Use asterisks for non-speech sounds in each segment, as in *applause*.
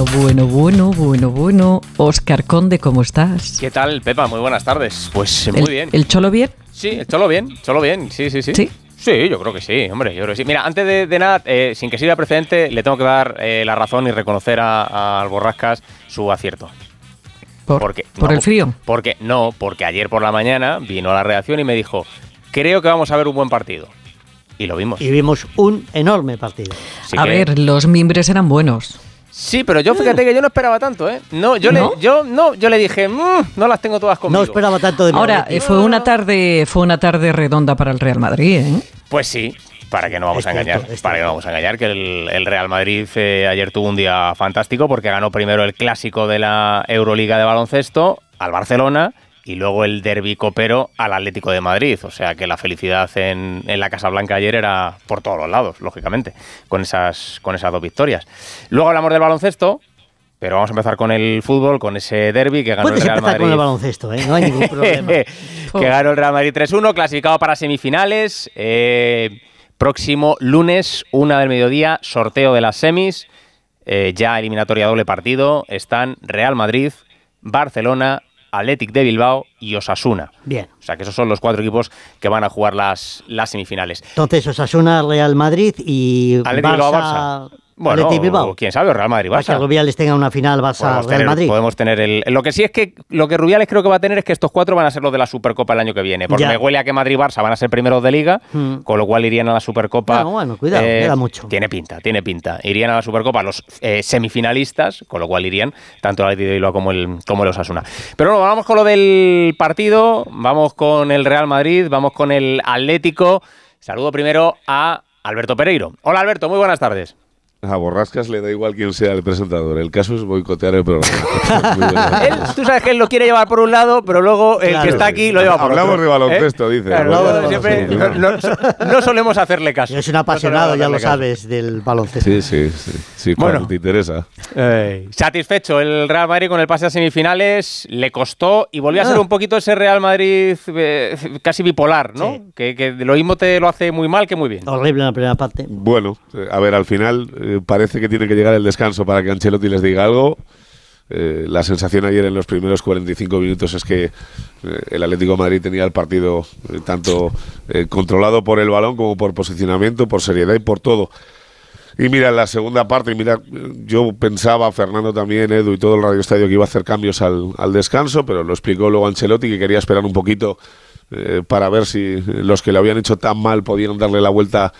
Bueno, bueno, bueno, bueno, bueno. Oscar Conde, ¿cómo estás? ¿Qué tal, Pepa? Muy buenas tardes. Pues muy bien. ¿El cholo bien? Sí, el cholo bien, cholo bien, sí, sí, sí. ¿Sí? Sí, yo creo que sí, hombre, yo creo que sí. Mira, antes de, nada, eh, sin que sirva precedente, le tengo que dar eh, la razón y reconocer a, al Borrascas su acierto. ¿Por, porque, ¿por el frío? Porque no, porque ayer por la mañana vino a la redacción y me dijo, creo que vamos a ver un buen partido. Y lo vimos. Y vimos un enorme partido. a ver, los mimbres eran buenos. Sí, pero yo fíjate que yo no esperaba tanto, ¿eh? No, yo le, yo no, yo le dije, mm, no las tengo todas conmigo. No esperaba tanto de Ahora eh, fue una tarde, fue una tarde redonda para el Real Madrid, ¿eh? Pues sí, para que no vamos a engañar, para que no vamos a engañar que el, Real Madrid eh, ayer tuvo un día fantástico porque ganó primero el clásico de la Euroliga de baloncesto al Barcelona y luego el derbi copero al Atlético de Madrid. O sea que la felicidad en, la Casa Blanca ayer era por todos los lados, lógicamente, con esas, con esas dos victorias. Luego hablamos del baloncesto. Pero vamos a empezar con el fútbol, con ese derby que ganó el Real Madrid. con el baloncesto, ¿eh? no hay ningún *laughs* problema. que ganó el Real Madrid 3-1, clasificado para semifinales. Eh, próximo lunes, una del mediodía, sorteo de las semis. Eh, ya eliminatoria doble partido. Están Real Madrid, Barcelona, Athletic de Bilbao y Osasuna. Bien. O sea que esos son los cuatro equipos que van a jugar las, las semifinales. Entonces, Osasuna, Real Madrid y Barça, Bilbao, Barça. Bueno, quién sabe, Real Madrid Barça. que Rubiales tenga una final Barça Real Madrid. Podemos tener el. Lo que sí es que lo que Rubiales creo que va a tener es que estos cuatro van a ser los de la Supercopa el año que viene. Porque me huele a que Madrid Barça van a ser primeros de liga, hmm. con lo cual irían a la Supercopa. Bueno, bueno, cuidado, eh, queda mucho. Tiene pinta, tiene pinta. Irían a la Supercopa los eh, semifinalistas, con lo cual irían tanto el Atlético como el, como el Osasuna. Pero bueno, vamos con lo del partido, vamos con el Real Madrid, vamos con el Atlético. Saludo primero a Alberto Pereiro. Hola Alberto, muy buenas tardes. A Borrascas le da igual quién sea el presentador. El caso es boicotear el programa. *laughs* tú sabes que él lo quiere llevar por un lado, pero luego el que está aquí lo lleva por Hablamos otro. de baloncesto, ¿eh? dice. no, solemos hacerle caso. Es un apasionado, ya lo sabes, del baloncesto. Sí, sí, sí. sí bueno, te interesa. satisfecho el Real Madrid con el pase a semifinales. Le costó y volvió a ser ah. un poquito ese Real Madrid eh, casi bipolar, ¿no? Que, que, lo mismo te lo hace muy mal que muy bien. Horrible en la primera parte. Bueno, a ver, al final eh, parece que tiene que llegar el descanso para que Ancelotti les diga algo. Eh, la sensación ayer en los primeros 45 minutos es que eh, el Atlético Madrid tenía el partido tanto controlado por el balón como por posicionamiento, por seriedad y por todo. Y mira, en la segunda parte, mira, yo pensaba, Fernando también, Edu y todo el Radio Estadio, que iba a hacer cambios al, al descanso, pero lo explicó luego Ancelotti que quería esperar un poquito para ver si los que lo habían hecho tan mal podían darle la vuelta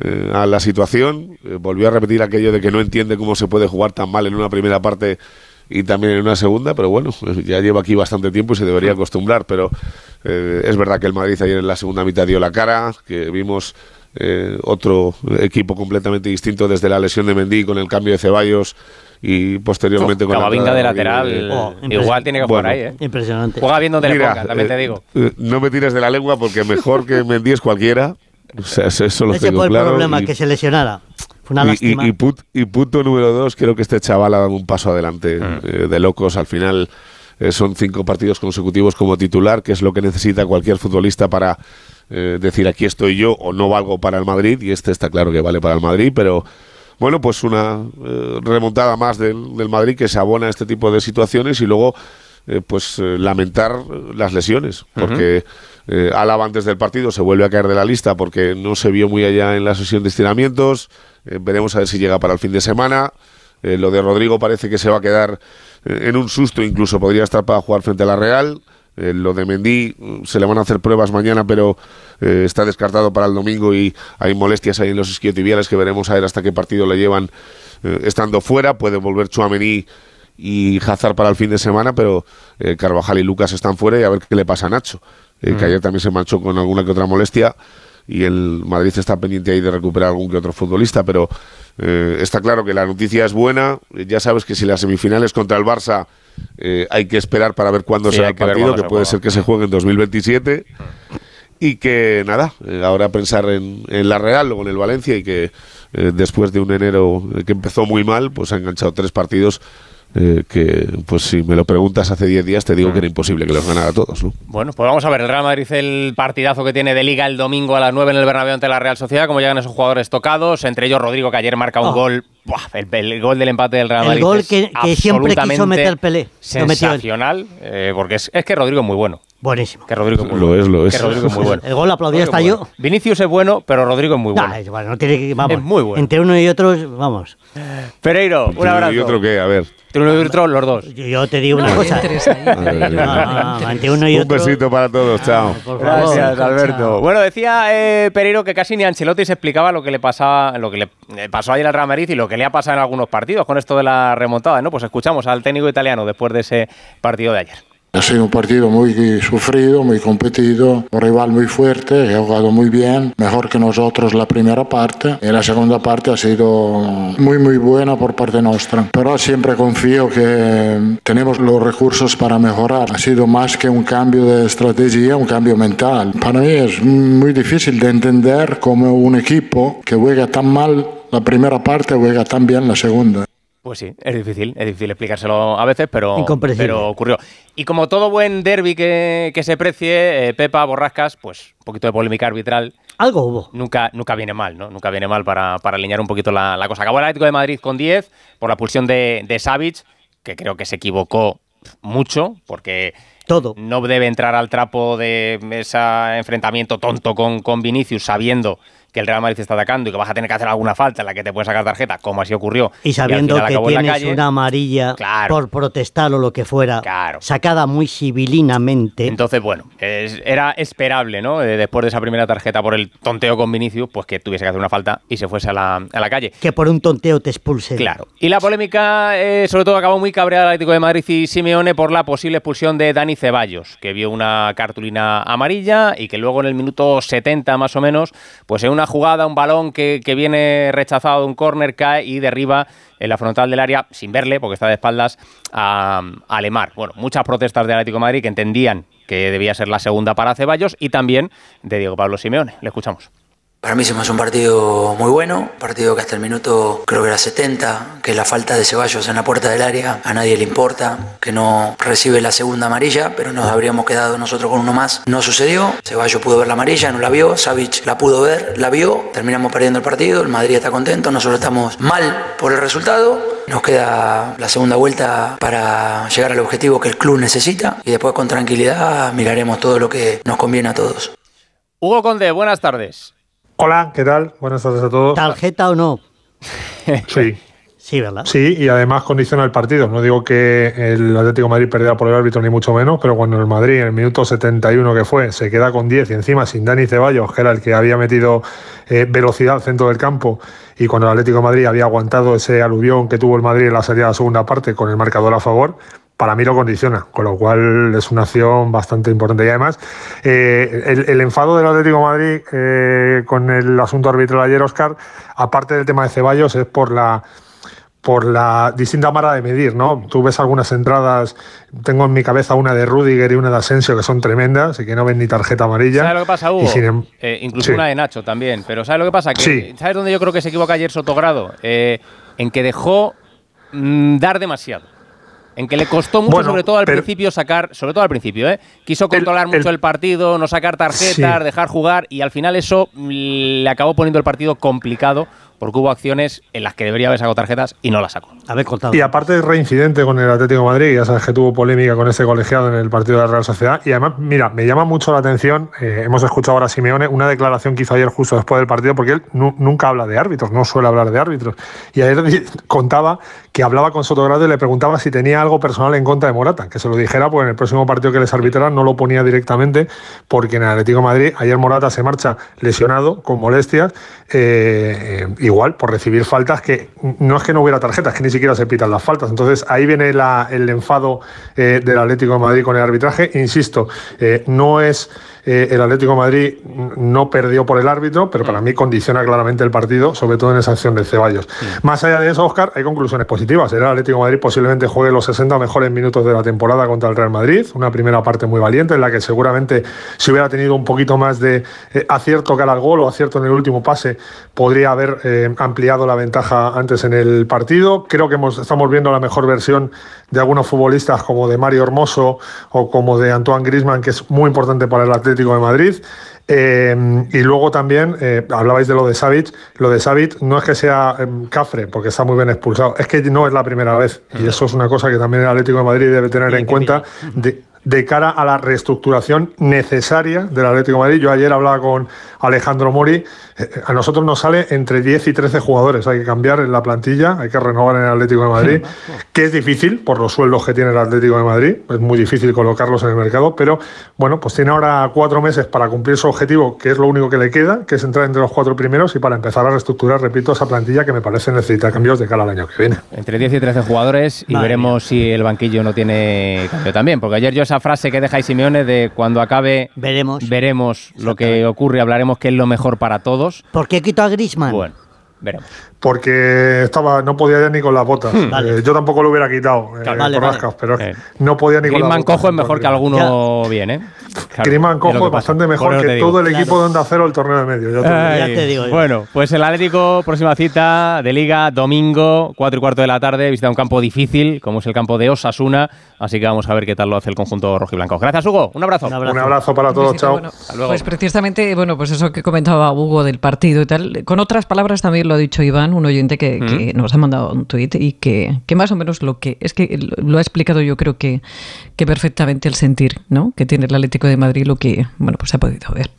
eh, a la situación. Eh, volvió a repetir aquello de que no entiende cómo se puede jugar tan mal en una primera parte y también en una segunda, pero bueno, ya lleva aquí bastante tiempo y se debería acostumbrar. Pero eh, es verdad que el Madrid ayer en la segunda mitad dio la cara, que vimos otro equipo completamente distinto desde la lesión de Mendy con el cambio de Ceballos y posteriormente con la de lateral. Oh, igual tiene que jugar ahí, ¿eh? Impresionante. Juega bien donde le ponga, también te digo. no me tires de la lengua porque mejor que Mendy es cualquiera. O sea, eso lo Ese fue el problema, que se lesionara. Fue una lástima. Y, punto número dos, creo que este chaval ha dado un paso adelante mm. eh, de locos. Al final eh, son cinco partidos consecutivos como titular, que es lo que necesita cualquier futbolista para eh, decir aquí estoy yo o no valgo para el Madrid. Y este está claro que vale para el Madrid, pero bueno, pues una remontada más del, del, Madrid que se abona a este tipo de situaciones y luego pues lamentar las lesiones, porque eh, Álava antes del partido se vuelve a caer de la lista porque no se vio muy allá en la sesión de estiramientos. Eh, veremos a ver si llega para el fin de semana. Eh, lo de Rodrigo parece que se va a quedar eh, en un susto, incluso podría estar para jugar frente a la Real. lo de Mendy mm, se le van a hacer pruebas mañana, pero está descartado para el domingo y hay molestias ahí en los isquiotibiales que veremos a ver hasta qué partido le llevan estando fuera. Puede volver Chuamení y Hazard para el fin de semana, pero Carvajal y Lucas están fuera y a ver qué le pasa a Nacho. Eh, que mm. ayer también se marchó con alguna que otra molestia y el Madrid está pendiente ahí de recuperar algún que otro futbolista, pero eh, está claro que la noticia es buena. Ya sabes que si las semifinales contra el Barça eh, hay que esperar para ver cuándo será el partido, que puede ser que se juegue en 2027. Y que nada, ahora pensar en, en, la Real o en el Valencia y que después de un enero que empezó muy mal, pues ha enganchado tres partidos eh, que pues si me lo preguntas hace 10 días te digo que era imposible que los ganara a todos. ¿no? Bueno, pues vamos a ver el Real Madrid el partidazo que tiene de Liga el domingo a las 9 en el Bernabéu ante la Real Sociedad, como llegan esos jugadores tocados, entre ellos Rodrigo que ayer marca un oh. gol, el, gol del empate del Real Madrid. El gol que, siempre quiso meter Pelé. Sensacional, eh, porque es, es que Rodrigo es muy bueno. Buenísimo. Que Rodrigo es muy lo bueno. es, lo es. Que Rodrigo es muy bueno. El gol aplaudido está yo. Vinicius es bueno, pero Rodrigo es muy bueno. es, bueno, no tiene que, vamos, es muy bueno. Entre uno y otro, vamos. Pereiro, un abrazo. ¿Y otro qué? A ver. Entre uno y otro, los dos. Yo te digo una cosa. entre uno y otro. Un besito para todos, chao. Gracias, Alberto. Bueno, decía eh, Pereiro que casi ni Ancelotti se explicaba lo que le pasaba, lo que le pasó ayer al Real Madrid y lo que le ha pasado en algunos partidos con esto de la remontada, ¿no? Pues escuchamos al técnico italiano después de ese partido de ayer. Ha sido un partido muy sufrido, muy competido, un rival muy fuerte, ha jugado muy bien, mejor que nosotros la primera parte y la segunda parte ha sido muy muy buena por parte nuestra. Pero siempre confío que tenemos los recursos para mejorar. Ha sido más que un cambio de estrategia, un cambio mental. Para mí es muy difícil de entender cómo un equipo que juega tan mal la primera parte juega tan bien la segunda. Pues sí, es difícil, es difícil explicárselo a veces, pero, pero ocurrió. Y como todo buen derby que, se precie, eh, Pepa, Borrascas, pues un poquito de polémica arbitral. Algo hubo. Nunca, nunca viene mal, ¿no? Nunca viene mal para, para alinear un poquito la, cosa. Acabó el Atlético de Madrid con 10 por la pulsión de, de Savic, que creo que se equivocó mucho, porque todo. No debe entrar al trapo de ese enfrentamiento tonto con, con Vinicius sabiendo que el Real Madrid está atacando y que vas a tener que hacer alguna falta en la que te pueden sacar tarjeta, como así ocurrió. Y sabiendo que tienes una amarilla por protestar o lo que fuera, sacada muy civilinamente. Entonces, bueno, era esperable, ¿no? Eh, después de esa primera tarjeta por el tonteo con Vinicius, pues que tuviese que hacer una falta y se fuese a la, a la calle. Que por un tonteo te expulse. Claro. Y la polémica, eh, sobre todo, acabó muy cabreada el Atlético de Madrid y Simeone por la posible expulsión de Dani Ceballos, que vio una cartulina amarilla y que luego en el minuto 70 más o menos, pues en una jugada, un balón que, viene rechazado de un córner, cae y derriba en la frontal del área, sin verle, porque está de espaldas, a, a Lemar. Bueno, muchas protestas del Atlético de Madrid que entendían que debía ser la segunda para Ceballos y también de Diego Pablo Simeone. Le escuchamos. Para mí hicimos un partido muy bueno, partido que hasta el minuto creo que era 70, que la falta de Ceballos en la puerta del área a nadie le importa, que no recibe la segunda amarilla, pero nos habríamos quedado nosotros con uno más. No sucedió, Ceballos pudo ver la amarilla, no la vio, Savic la pudo ver, la vio, terminamos perdiendo el partido, el Madrid está contento, nosotros estamos mal por el resultado, nos queda la segunda vuelta para llegar al objetivo que el club necesita y después con tranquilidad miraremos todo lo que nos conviene a todos. Hugo Conde, buenas tardes. Hola, ¿qué tal? Buenas tardes a todos. ¿Tarjeta o no? *laughs* Sí. Sí, ¿verdad? Sí, y además condiciona el partido. No digo que el Atlético de Madrid perdiera por el árbitro, ni mucho menos, pero cuando el Madrid, en el minuto 71 que fue, se queda con 10 y encima sin Dani Ceballos, que era el que había metido eh, velocidad al centro del campo, y cuando el Atlético de Madrid había aguantado ese aluvión que tuvo el Madrid en la salida de la segunda parte con el marcador a favor, para mí lo condiciona, con lo cual es una acción bastante importante. Y además, eh, el, enfado del Atlético de Madrid eh, con el asunto arbitral ayer, Oscar, aparte del tema de Ceballos, es por la por la distinta manera de medir, ¿no? Tú ves algunas entradas, tengo en mi cabeza una de Rudiger y una de Asensio que son tremendas y que no ven ni tarjeta amarilla. ¿Sabes lo que pasa, Hugo? Em- eh, incluso una de Nacho también. Pero ¿sabes lo que pasa? Que, ¿Sabes dónde yo creo que se equivoca ayer Sotogrado? en que dejó mm, dar demasiado en que le costó mucho, sobre todo al principio, sacar, sobre todo al principio, ¿eh? quiso controlar mucho el, partido, no sacar tarjetas, dejar jugar, y al final eso le acabó poniendo el partido complicado porque hubo acciones en las que debería haber sacado tarjetas y no las sacó. Haber contado. Y aparte es reincidente con el Atlético de Madrid, ya sabes que tuvo polémica con ese colegiado en el partido de la Real Sociedad. Y además, mira, me llama mucho la atención, eh, hemos escuchado ahora a Simeone, una declaración que hizo ayer justo después del partido, porque él nunca habla de árbitros, no suele hablar de árbitros. Y ayer contaba que hablaba con Sotogrado y le preguntaba si tenía algo personal en contra de Morata, que se lo dijera, pues en el próximo partido que les arbitrara no lo ponía directamente, porque en el Atlético de Madrid ayer Morata se marcha lesionado, con molestias, eh, igual por recibir faltas que no es que no hubiera tarjetas, que ni siquiera se pitan las faltas. Entonces ahí viene el enfado eh, del Atlético de Madrid con el arbitraje. Insisto, eh, no es eh, el Atlético de Madrid no perdió por el árbitro, pero para mm. mí condiciona claramente el partido, sobre todo en esa acción de Ceballos. Mm. Más allá de eso, Oscar, hay conclusiones positivas. El Atlético de Madrid posiblemente juegue los 60 mejores minutos de la temporada contra el Real Madrid, una primera parte muy valiente en la que seguramente si hubiera tenido un poquito más de eh, acierto cara al gol o acierto en el último pase, podría haber eh, ampliado la ventaja antes en el partido. Creo que estamos viendo la mejor versión de algunos futbolistas como de Mario Hermoso o como de Antoine Grisman, que es muy importante para el Atlético de Madrid. Eh, y luego también eh, hablabais de lo de Savic. Lo de Savic no es que sea em, cafre, porque está muy bien expulsado, es que no es la primera vez. Y eso es una cosa que también el Atlético de Madrid debe tener en cuenta. De, de cara a la reestructuración necesaria del Atlético de Madrid. Yo ayer hablaba con Alejandro Mori, eh, a nosotros nos sale entre 10 y 13 jugadores, hay que cambiar en la plantilla, hay que renovar en el Atlético de Madrid, *laughs* que es difícil por los sueldos que tiene el Atlético de Madrid, es muy difícil colocarlos en el mercado, pero bueno, pues tiene ahora cuatro meses para cumplir su objetivo, que es lo único que le queda, que es entrar entre los cuatro primeros y para empezar a reestructurar, repito, esa plantilla que me parece necesita cambios de cara al año que viene. Entre 10 y 13 jugadores y veremos si el banquillo no tiene cambio también, porque ayer yo esa frase que dejáis Simeone de cuando acabe veremos, veremos lo que ocurre, hablaremos qué es lo mejor para todos. ¿Por qué quitó a Grisman? Bueno, veremos porque estaba no podía ya ni con las botas. Hmm. Eh, yo tampoco lo hubiera quitado eh, por pero eh. no podía ni con las botas. cojo es mejor que alguno bien, ¿eh? Claro, cojo es bastante mejor que todo el equipo de Onda Cero el torneo de medio. Ya te, digo. Bueno, pues el Atlético, próxima cita de Liga, domingo, 4 y cuarto de la tarde, visita un campo difícil, como es el campo de Osasuna. Así que vamos a ver qué tal lo hace el conjunto rojiblanco. Gracias, Hugo. Un abrazo. Un abrazo, para todos. Chao. pues precisamente, bueno, pues eso que comentaba Hugo del partido y tal, con otras palabras también lo ha dicho Iván un oyente que, nos ha mandado un tuit y que, que, más o menos lo que es que lo ha explicado yo creo que, que perfectamente el sentir ¿no? que tiene el Atlético de Madrid, lo que bueno pues se ha podido ver.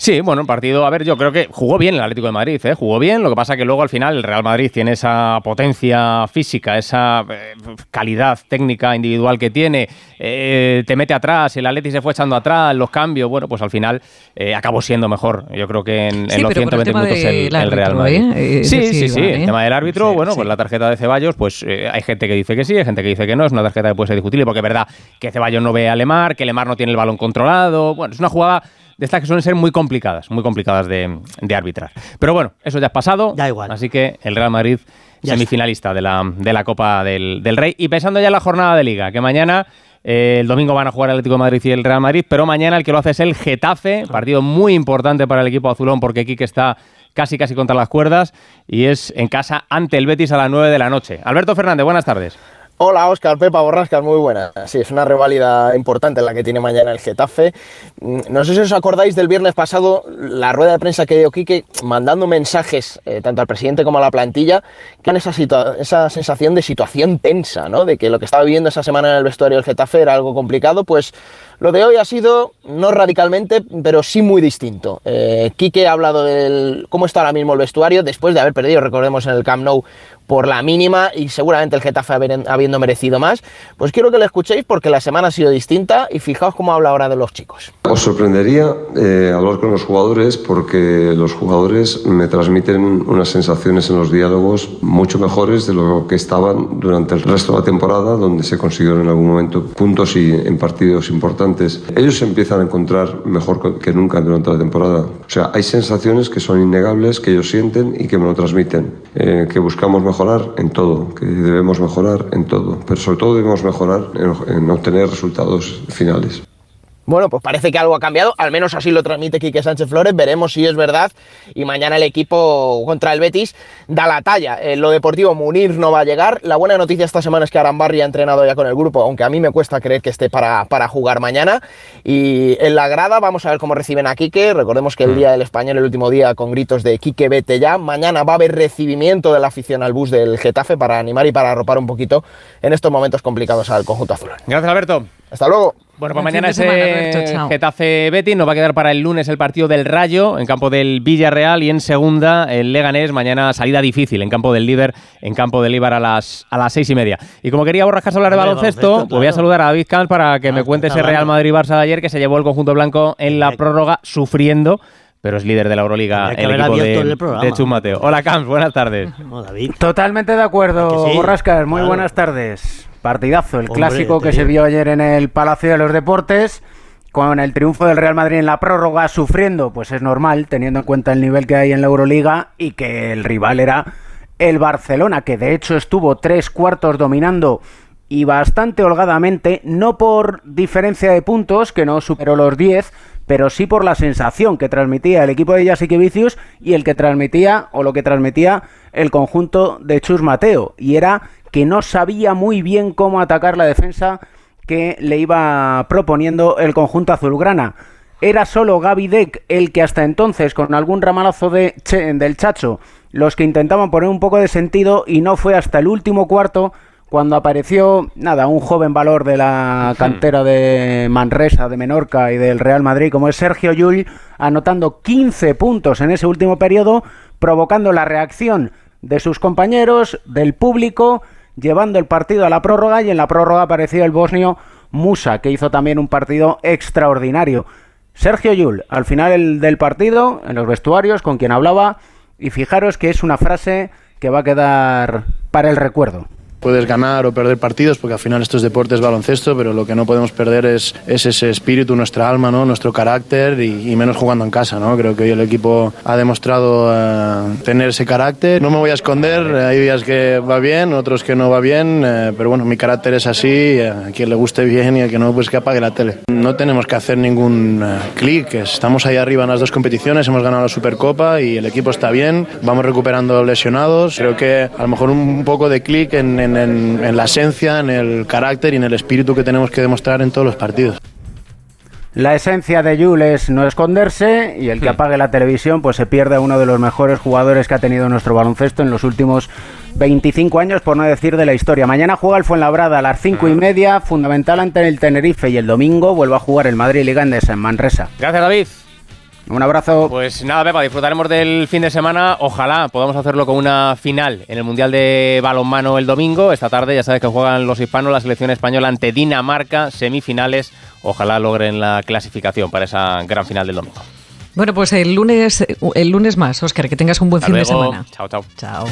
Sí, bueno, el partido, a ver, yo creo que jugó bien el Atlético de Madrid, ¿eh? jugó bien, lo que pasa que luego al final el Real Madrid tiene esa potencia física, esa eh, calidad técnica individual que tiene, eh, te mete atrás, el Atlético se fue echando atrás, los cambios, bueno, pues al final eh, acabó siendo mejor, yo creo que en, los 120 minutos el, Real Madrid. sí, sí, sí, el tema del árbitro, bueno, pues la tarjeta de Ceballos, pues hay gente que dice que sí, hay gente que dice que no, es una tarjeta que puede ser discutible, porque es verdad que Ceballos no ve a Lemar, que Lemar no tiene el balón controlado, bueno, es una jugada de estas que suelen ser muy complicadas, muy complicadas de, arbitrar. Pero bueno, eso ya es pasado. Da igual. Así que el Real Madrid, semifinalista de la, de la Copa del, Rey. Y pensando ya en la jornada de Liga, que mañana. Eh, el domingo van a jugar el Atlético de Madrid y el Real Madrid, pero mañana el que lo hace es el Getafe, partido muy importante para el equipo azulón porque Quique está casi casi contra las cuerdas y es en casa ante el Betis a las 9 de la noche. Alberto Fernández, buenas tardes. Hola Oscar, Pepa Borrascas, muy buena. Sí, es una reválida importante la que tiene mañana el Getafe. Mm, no sé si os acordáis del viernes pasado, la rueda de prensa que dio Quique mandando mensajes eh, tanto al presidente como a la plantilla, que esa, sensación de situación tensa, ¿no? De que lo que estaba viviendo esa semana en el vestuario del Getafe era algo complicado, pues lo de hoy ha sido, no radicalmente, pero sí muy distinto. Eh, Quique ha hablado de cómo está ahora mismo el vestuario, después de haber perdido, recordemos, en el Camp Nou por la mínima y seguramente el Getafe habiendo merecido más. Pues quiero que lo escuchéis porque la semana ha sido distinta y fijaos cómo habla ahora de los chicos. Os sorprendería eh, hablar con los jugadores porque los jugadores me transmiten unas sensaciones en los diálogos mucho mejores de lo que estaban durante el resto de la temporada, donde se consiguieron en algún momento puntos y en partidos importantes. Ellos se empiezan a encontrar mejor que nunca durante la temporada. O sea, hay sensaciones que son innegables, que ellos sienten y que me lo transmiten, eh, que buscamos mejor mejorar en todo, que debemos mejorar en todo, pero sobre todo debemos mejorar en, obtener resultados finales. Bueno, pues parece que algo ha cambiado, al menos así lo transmite Quique Sánchez Flores, veremos si es verdad y mañana el equipo contra el Betis da la talla. En lo deportivo Munir no va a llegar, la buena noticia esta semana es que Arambarri ha entrenado ya con el grupo, aunque a mí me cuesta creer que esté para, para jugar mañana y en la grada vamos a ver cómo reciben a Quique, recordemos que el mm. día del español, el último día con gritos de Quique vete ya, mañana va a haber recibimiento de la afición al bus del Getafe para animar y para arropar un poquito en estos momentos complicados al conjunto azul. Gracias Alberto. Hasta luego. Bueno, pues mañana ese Getafe Betis nos va a quedar para el lunes el partido del Rayo en campo del Villarreal y en segunda el Leganés. Mañana salida difícil en campo del líder, en campo del Ibar a las, a las seis y media. Y como quería Borrascas hablar de baloncesto, pues voy a saludar a David Camps para que me cuente ese Real Madrid-Barça de ayer que se llevó el conjunto blanco en la prórroga sufriendo pero es líder de la Euroliga el equipo de, de Chumateo. Hola Camps, buenas tardes. *laughs* Totalmente de acuerdo, Borrascas, muy buenas tardes. Partidazo, el clásico que se vio ayer en el Palacio de los Deportes, con el triunfo del Real Madrid en la prórroga sufriendo, pues es normal, teniendo en cuenta el nivel que hay en la Euroliga y que el rival era el Barcelona, que de hecho estuvo tres cuartos dominando y bastante holgadamente, no por diferencia de puntos, que no superó los 10, pero sí por la sensación que transmitía el equipo de Jasikevicius y el que transmitía o lo que transmitía el conjunto de Chus Mateo y era que no sabía muy bien cómo atacar la defensa que le iba proponiendo el conjunto azulgrana. Era solo Gaby Deck el que hasta entonces, con algún ramalazo de del Chacho, los que intentaban poner un poco de sentido y no fue hasta el último cuarto cuando apareció, nada, un joven valor de la cantera de Manresa, de Menorca y del Real Madrid, como es Sergio Llull, anotando 15 puntos en ese último periodo, provocando la reacción de sus compañeros, del público, llevando el partido a la prórroga y en la prórroga apareció el bosnio Musa, que hizo también un partido extraordinario. Sergio Yul, al final del partido, en los vestuarios, con quien hablaba, y fijaros que es una frase que va a quedar para el recuerdo. Puedes ganar o perder partidos porque al final esto es deporte, es baloncesto, pero lo que no podemos perder es, ese espíritu, nuestra alma, ¿no? nuestro carácter y, menos jugando en casa. ¿no? Creo que hoy el equipo ha demostrado eh, tener ese carácter. No me voy a esconder, hay días que va bien, otros que no va bien, eh, pero bueno, mi carácter es así, eh, a quien le guste bien y a quien no, pues que apague la tele. No tenemos que hacer ningún clic, estamos ahí arriba en las dos competiciones, hemos ganado la Supercopa y el equipo está bien, vamos recuperando lesionados. Creo que a lo mejor un poco de clic en en, la esencia, en el carácter y en el espíritu que tenemos que demostrar en todos los partidos. La esencia de Jules es no esconderse y el que hmm. apague la televisión pues se pierde a uno de los mejores jugadores que ha tenido nuestro baloncesto en los últimos 25 años, por no decir de la historia. Mañana juega el Fuenlabrada a las 5 y media, fundamental ante el Tenerife y el domingo vuelve a jugar el Madrid Ligandes en Manresa. Gracias David. Un abrazo. Pues nada, Pepa, disfrutaremos del fin de semana. Ojalá podamos hacerlo con una final en el Mundial de Balonmano el domingo. Esta tarde ya sabes que juegan los hispanos, la selección española ante Dinamarca, semifinales. Ojalá logren la clasificación para esa gran final del domingo. Bueno, pues el lunes, el lunes más, Oscar, que tengas un buen fin de semana. Chao, chao. Chao.